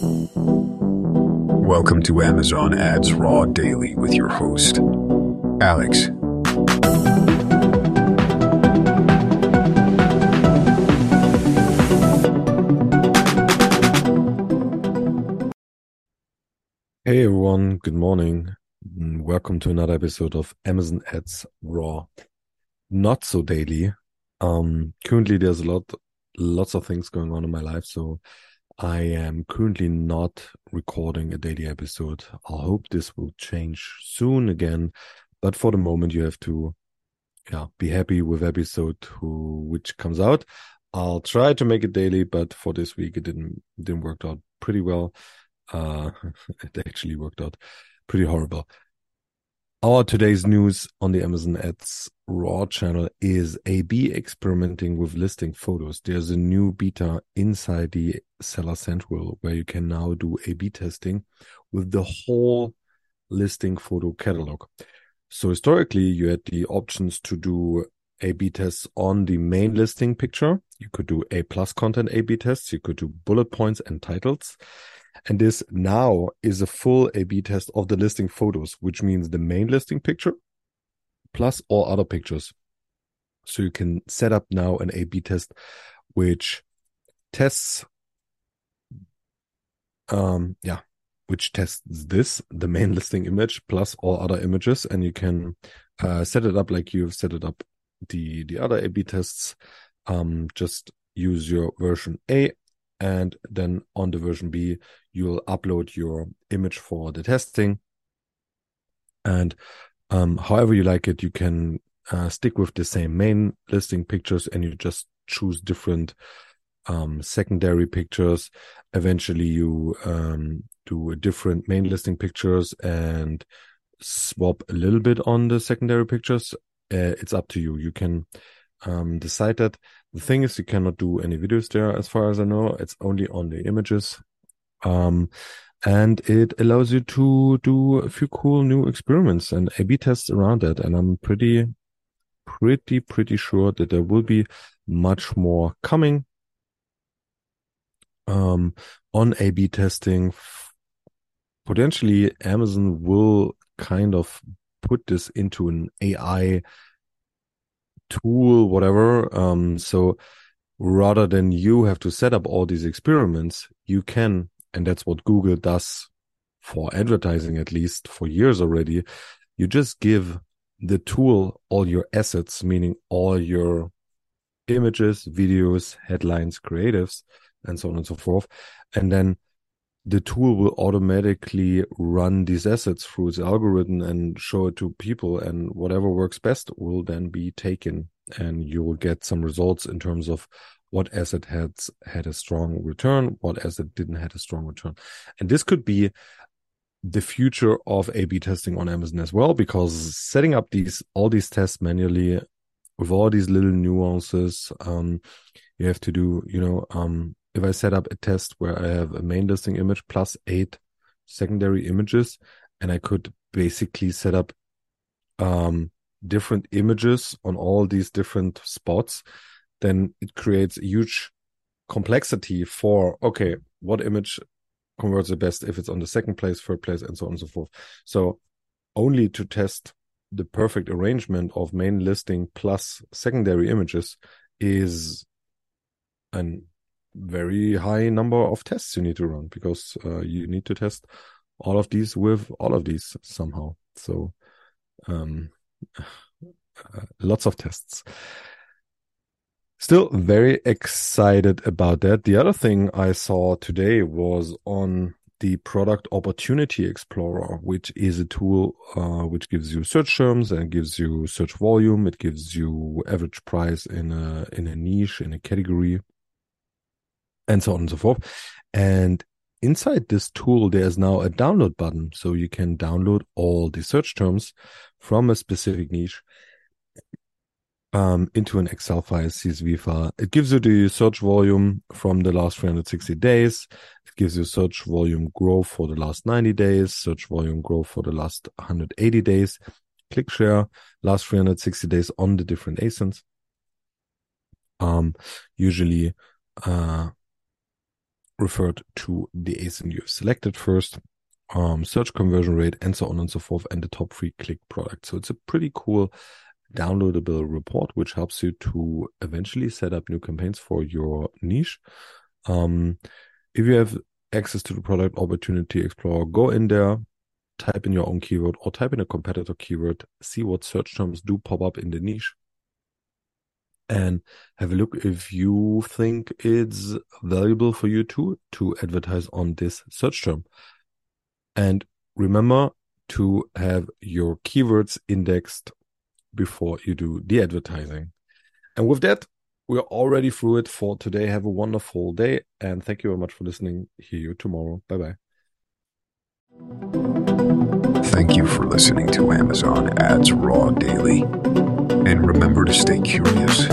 Welcome to Amazon Ads Raw Daily with your host, Alex. Hey everyone, good morning. Mm, Welcome to another episode of Amazon Ads Raw. Not so daily. Um, currently there's a lot, lots of things going on in my life, so I am currently not recording a daily episode. I hope this will change soon again, but for the moment you have to, yeah, be happy with episode who, which comes out. I'll try to make it daily, but for this week it didn't, didn't work out pretty well. Uh, it actually worked out pretty horrible. Our today's news on the Amazon Ads Raw channel is A/B experimenting with listing photos. There's a new beta inside the Seller Central where you can now do A/B testing with the whole listing photo catalog. So historically, you had the options to do A/B tests on the main listing picture. You could do A plus content A/B tests. You could do bullet points and titles. And this now is a full A-B test of the listing photos, which means the main listing picture plus all other pictures. So you can set up now an A-B test, which tests, um, yeah, which tests this, the main listing image plus all other images. And you can, uh, set it up like you've set it up the, the other A-B tests. Um, just use your version A and then on the version B, you'll upload your image for the testing. And um, however you like it, you can uh, stick with the same main listing pictures and you just choose different um, secondary pictures. Eventually, you um, do a different main listing pictures and swap a little bit on the secondary pictures. Uh, it's up to you. You can um, decide that. The thing is, you cannot do any videos there, as far as I know. It's only on the images. Um, and it allows you to do a few cool new experiments and A/B tests around that. And I'm pretty, pretty, pretty sure that there will be much more coming um, on A/B testing. Potentially, Amazon will kind of put this into an AI tool, whatever. Um, so rather than you have to set up all these experiments, you can, and that's what Google does for advertising, at least for years already. You just give the tool all your assets, meaning all your images, videos, headlines, creatives, and so on and so forth. And then the tool will automatically run these assets through its algorithm and show it to people and whatever works best will then be taken and you will get some results in terms of what asset has had a strong return what asset didn't had a strong return. And this could be the future of a b testing on amazon as well because setting up these all these tests manually with all these little nuances um you have to do you know um if I set up a test where I have a main listing image plus eight secondary images, and I could basically set up um, different images on all these different spots, then it creates a huge complexity for okay, what image converts the best if it's on the second place, third place, and so on and so forth. So only to test the perfect arrangement of main listing plus secondary images is an very high number of tests you need to run because uh, you need to test all of these with all of these somehow. So, um, lots of tests. Still very excited about that. The other thing I saw today was on the product opportunity explorer, which is a tool uh, which gives you search terms and gives you search volume. It gives you average price in a in a niche in a category and so on and so forth. And inside this tool, there's now a download button. So you can download all the search terms from a specific niche um, into an Excel file, CSV file. It gives you the search volume from the last 360 days. It gives you search volume growth for the last 90 days, search volume growth for the last 180 days, click share, last 360 days on the different ASINs. Um, usually, uh, referred to the ASIN you have selected first, um, search conversion rate, and so on and so forth, and the top three click product. So it's a pretty cool downloadable report, which helps you to eventually set up new campaigns for your niche. Um, if you have access to the product opportunity explorer, go in there, type in your own keyword or type in a competitor keyword, see what search terms do pop up in the niche and have a look if you think it's valuable for you too to advertise on this search term. And remember to have your keywords indexed before you do the advertising. And with that, we're already through it for today. Have a wonderful day and thank you very much for listening. Hear you tomorrow. Bye bye. Thank you for listening to Amazon Ads Raw Daily. And remember to stay curious